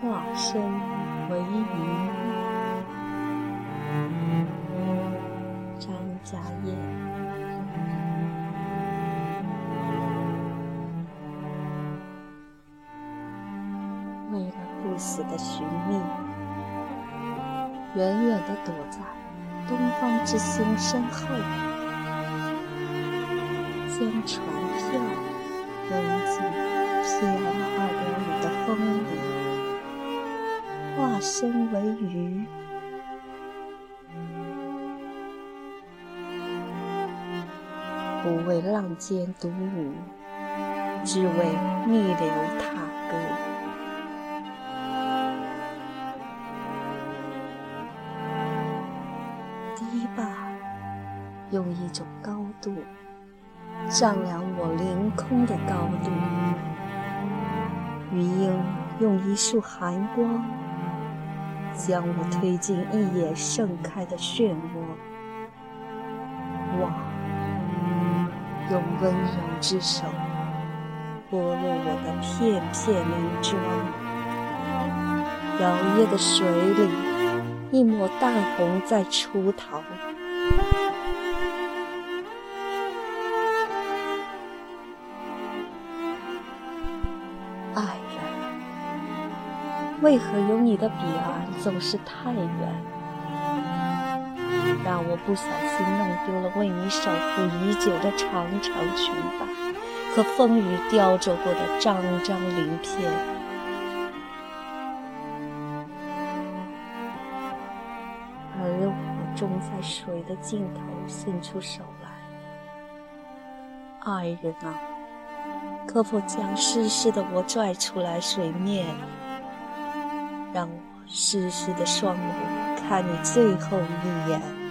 化身为鱼。张家燕。为了不死的寻觅，远远地躲在东方之星身后，将船票扔进 PM 二点五的，化身为鱼，不为浪尖独舞，只为逆流踏歌。堤坝用一种高度丈量我凌空的高度，鱼鹰用一束寒光将我推进一眼盛开的漩涡。哇！用温柔之手剥落我的片片鳞装，摇曳的水里，一抹淡红在出逃。爱，为何有你的彼岸总是太远，让我不小心弄丢了为你守护已久的长长裙摆和风雨雕琢过的张张鳞片？而我终在水的尽头伸出手来，爱人啊！可否将湿湿的我拽出来水面，让我湿湿的双目看你最后一眼？